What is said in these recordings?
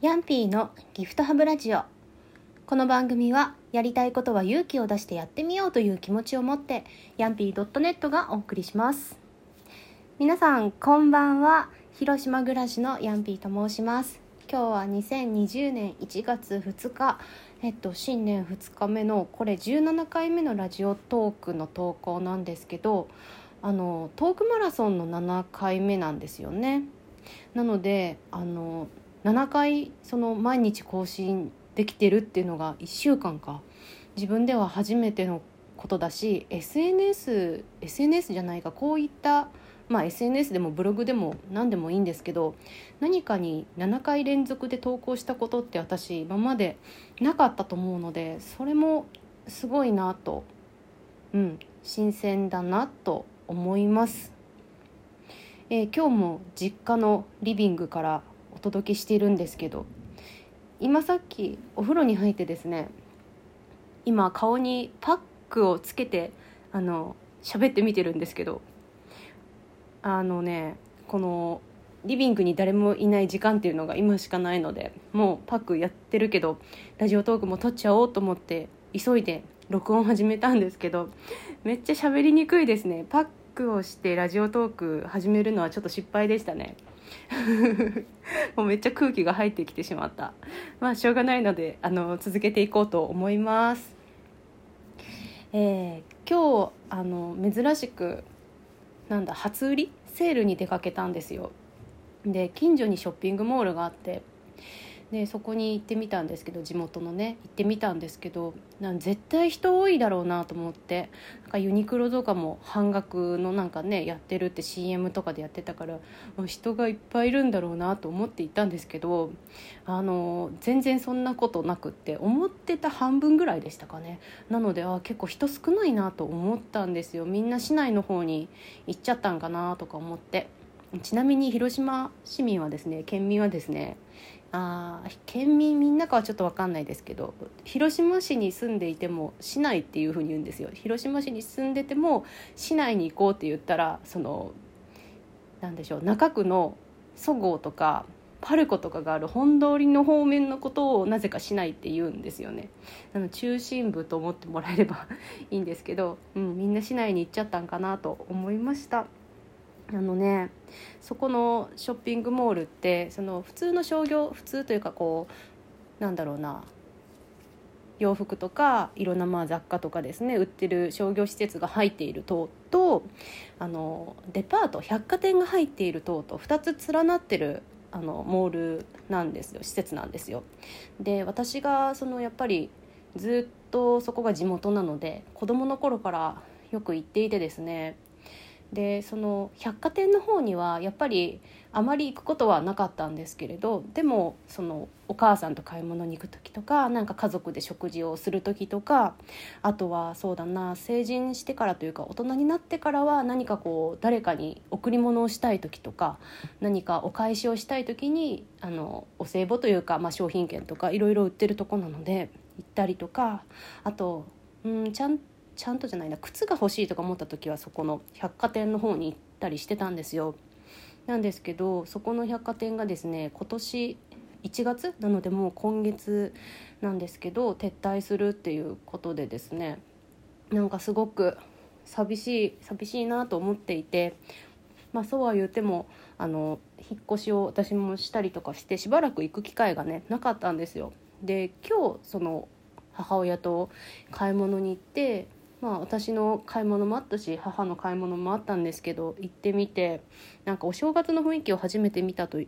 ヤンピーのギフトハブラジオ。この番組はやりたいことは勇気を出してやってみようという気持ちを持ってヤンピー .net がお送りします。皆さんこんばんは。広島暮らしのヤンピーと申します。今日は2020年1月2日えっと新年2日目のこれ17回目のラジオトークの投稿なんですけどあのトークマラソンの7回目なんですよね。なのであの7回その毎日更新できてるっていうのが1週間か。自分では初めてのことだし SNS SNS じゃないか。こういったまあ、SNS でもブログでも何でもいいんですけど何かに7回連続で投稿したことって私今までなかったと思うのでそれもすごいなと、うん、新鮮だなと思います、えー、今日も実家のリビングからお届けしているんですけど今さっきお風呂に入ってですね今顔にパックをつけてあの喋ってみてるんですけどあのねこのリビングに誰もいない時間っていうのが今しかないのでもうパックやってるけどラジオトークも撮っちゃおうと思って急いで録音始めたんですけどめっちゃ喋りにくいですね。パックをしてラジオトーク始めるのはちょっと失敗でしたね。もうめっちゃ空気が入ってきてしまった。まあしょうがないのであの続けていこうと思います。えー、今日あの珍しくなんだ初売りセールに出かけたんですよ。で近所にショッピングモールがあってでそこに行ってみたんですけど地元のね行ってみたんですけどなん絶対人多いだろうなと思ってなんかユニクロとかも半額のなんかねやってるって CM とかでやってたから人がいっぱいいるんだろうなと思っていたんですけどあの全然そんなことなくって思ってた半分ぐらいでしたかね。なのであ結構人少ないなと思ったんですよ。みんな市内の方に行っちゃったんかなとか思って。ちなみに広島市民はですね県民はですねあ県民みんなかはちょっと分かんないですけど広島市に住んでいても市内っていうふうに言うんですよ広島市に住んでても市内に行こうって言ったらそのなんでしょう中区のそごうとかパルコとかがある本通りの方面のことをなぜかしないって言うんですよねあの中心部と思ってもらえればいいんですけど、うん、みんな市内に行っちゃったんかなと思いました。あのねそこのショッピングモールってその普通の商業普通というかこうなんだろうな洋服とかいろんなまあ雑貨とかですね売ってる商業施設が入っている塔とあのデパート百貨店が入っている塔と2つ連なってるあのモールなんですよ施設なんですよ。で私がそのやっぱりずっとそこが地元なので子供の頃からよく行っていてですねでその百貨店の方にはやっぱりあまり行くことはなかったんですけれどでもそのお母さんと買い物に行く時とかなんか家族で食事をする時とかあとはそうだな成人してからというか大人になってからは何かこう誰かに贈り物をしたい時とか何かお返しをしたい時にあのお歳暮というか、まあ、商品券とかいろいろ売ってるとこなので行ったりとかあとうんちゃんとちゃんとじゃないな靴が欲しいとか思った時はそこの百貨店の方に行ったりしてたんですよなんですけどそこの百貨店がですね今年1月？なのでもう今月なんですけど撤退するっていうことでですねなんかすごく寂しい寂しいなと思っていてまあそうは言ってもあの引っ越しを私もしたりとかしてしばらく行く機会がねなかったんですよ。で今日その母親と買い物に行ってまあ私の買い物もあったし母の買い物もあったんですけど行ってみてなんかお正月の雰囲気を初めて見たと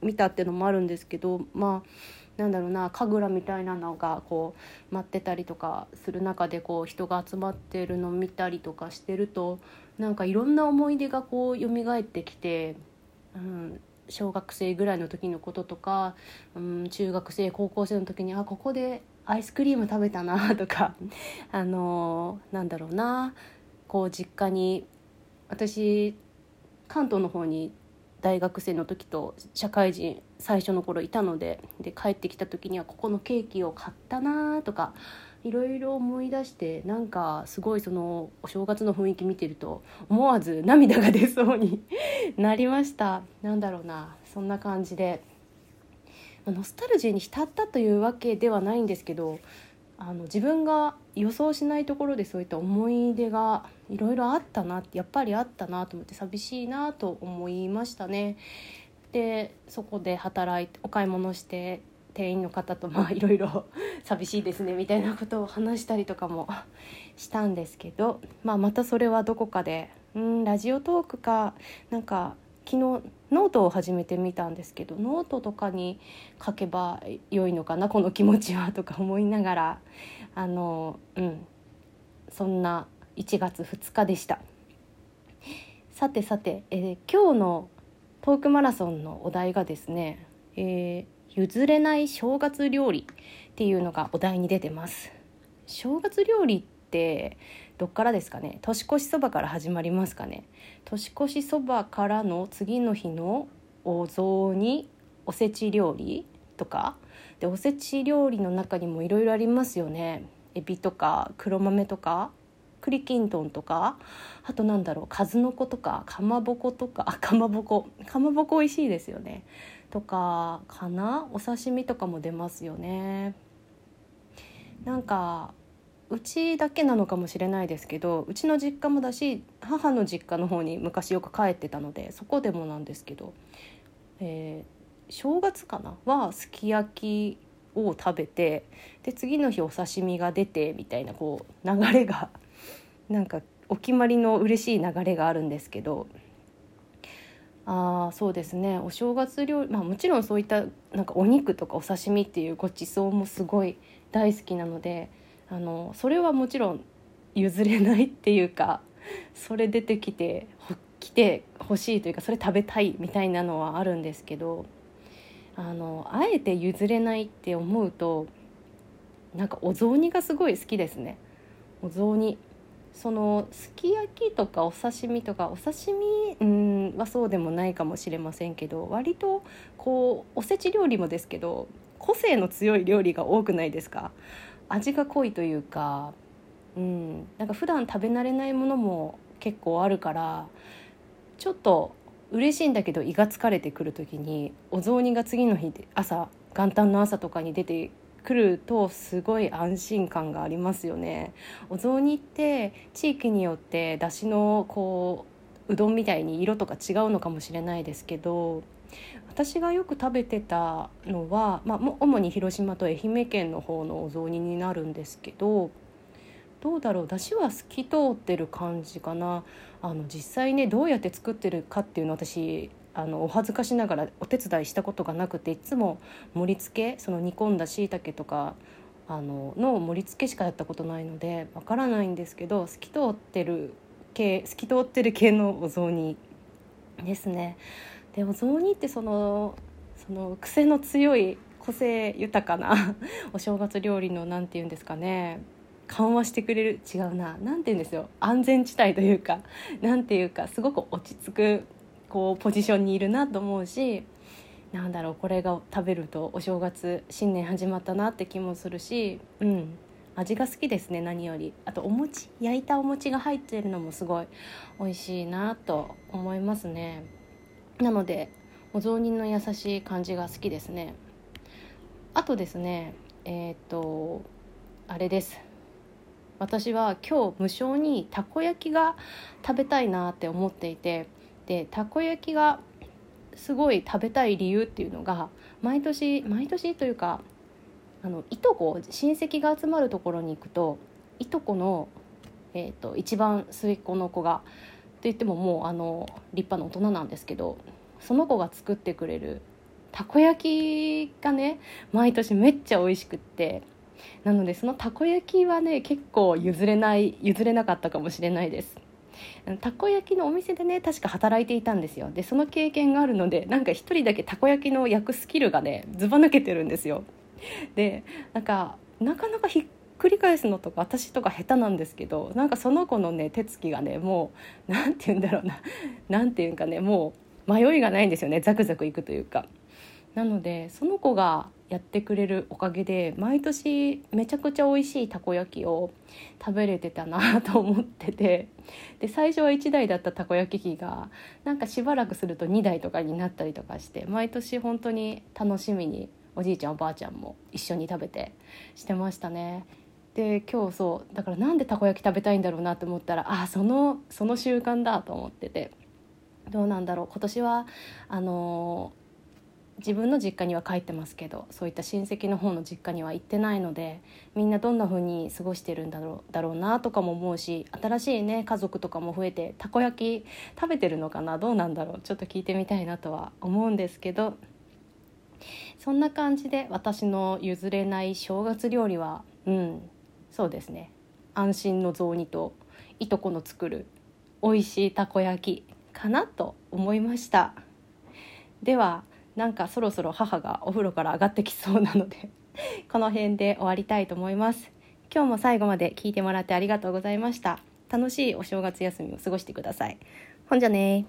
見たってのもあるんですけどまあなんだろうな神楽みたいなのがこう待ってたりとかする中でこう人が集まってるのを見たりとかしてるとなんかいろんな思い出がこう蘇ってきて、うん、小学生ぐらいの時のこととか、うん、中学生高校生の時にあここでアイスクリーム食べたなとか。あのなんだろうな。こう実家に私関東の方に大学生の時と社会人最初の頃いたのでで帰ってきた時にはここのケーキを買ったなとかいろいろ思い出してなんかすごいそのお正月の雰囲気見てると思わず涙が出そうに なりました。なんだろうな。そんな感じで。ノスタルジーに浸ったというわけではないんですけどあの自分が予想しないところでそういった思い出がいろいろあったなやっぱりあったなと思って寂しいなと思いましたね。でそこで働いてお買い物して店員の方とまあ いろいろ寂しいですねみたいなことを話したりとかも したんですけど、まあ、またそれはどこかでうん Radiotalk かなんか昨日ノートを始めてみたんですけどノートとかに書けば良いのかなこの気持ちはとか思いながらあのうんそんな1月2日でした。さてさて、えー、今日のトークマラソンのお題がですね、えー、譲れない正月料理っていうのがお題に出てます。正月料理ってどっからですかね？年越しそばから始まりますかね？年越しそばからの次の日のお雑煮おせち料理とか？でおせち料理の中にもいろいろありますよね。エビとか黒豆とか栗きんとんとか？あとなんだろう？数の子とか？かまぼことか？あかまぼこ。かまぼこ美味しいですよね。とかかな？お刺身とかも出ますよね。なんかうちだけなのかもしれないですけどうちの実家もだし母の実家の方に昔よく帰ってたのでそこでもなんですけど、えー、正月かなはすき焼きを食べてで次の日お刺身が出てみたいなこう流れが なんかお決まりの嬉しい流れがあるんですけどあそうですね。お正月料理まあもちろんそういったなんかお肉とかお刺身っていうごちそうもすごい大好きなのであのそれはもちろん譲れないっていうかそれ出てきて来てほしいというかそれ食べたいみたいなのはあるんですけどあのあえて譲れないって思うとなんかお雑煮がすごい好きですね。お雑煮。そのすき焼きとかお刺身とかお刺身うんはそうでもないかもしれませんけど割とこうおせち料理もですけど個性の強い料理が多くないですか？味が濃いというか、うん、なんか普段食べ慣れないものも結構あるからちょっと嬉しいんだけど胃が疲れてくる時にお雑煮が次の日で朝元旦の朝とかに出てくるとすごい安心感がありますよね。お雑煮って地域によって出汁のこううどんみたいに色とか違うのかもしれないですけど私がよく食べてたのは、まあ、主に広島と愛媛県の方のお雑煮になるんですけどどうだろう出汁は透き通ってる感じかなあの実際ねどうやって作ってるかっていうの私あのお恥ずかしながらお手伝いしたことがなくていつも盛り付けその煮込んだしいたけとかあのの盛り付けしかやったことないのでわからないんですけど透き通ってる系透き通ってる系のお雑煮ですね。でお雑煮ってそのその癖の強い個性豊かな お正月料理の何て言うんですかね。緩和してくれる違うな。何て言うんですよ。安全地帯というか。何て言うかすごく落ち着くこうポジションにいるなと思うしなんだろうこれが食べるとお正月新年始まったなって気もするしうん。味が好きですね何より。あとお餅焼いたお餅が入ってるのもすごい美味しいなと思いますね。なのでお雑煮の優しい感じが好きですね。あとですねえっ、とあれです。私は今日無償にたこ焼きが食べたいなって思っていてでたこ焼きがすごい食べたい理由っていうのが毎年毎年というかあのいとこ親戚が集まるところに行くといとこの、えーと、一番末っ子の子が言ってももうあの立派な大人なんですけどその子が作ってくれるたこ焼きがね毎年めっちゃ美味しくってなのでそのたこ焼きはね結構譲れない譲れなかったかもしれないです。たこ焼きのお店でね確か働いていたんですよ。でその経験があるのでなんか一人だけたこ焼きの焼くスキルがねずば抜けてるんですよ。でなんかなかなかひっくり返すのとか私とか下手なんですけどなんかその子のね手つきがねもう何て言うんだろうな何て言うんかねもう迷いがないんですよねザクザクいくというか。なのでその子がやってくれるおかげで毎年めちゃくちゃ美味しいたこ焼きを食べれてたなと思っててで最初は1台だったたこ焼き器がなんかしばらくすると2台とかになったりとかして毎年本当に楽しみにおじいちゃんおばあちゃんも一緒に食べてしてましたね。で今日そうだからなんでたこ焼き食べたいんだろうなと思ったらあそのその習慣だと思っててどうなんだろう今年はあの自分の実家には帰ってますけどそういった親戚の方の実家には行ってないのでみんなどんな風に過ごしてるんだろうだろうなとかも思うし新しいね家族とかも増えてたこ焼き食べてるのかなどうなんだろうちょっと聞いてみたいなとは思うんですけどそんな感じで私の譲れない正月料理はうんそうですね。安心の雑煮といとこの作る美味しいたこ焼きかなと思いました。ではなんかそろそろ母がお風呂から上がってきそうなので この辺で終わりたいと思います。今日も最後まで聞いてもらってありがとうございました。楽しいお正月休みを過ごしてください。ほんじゃね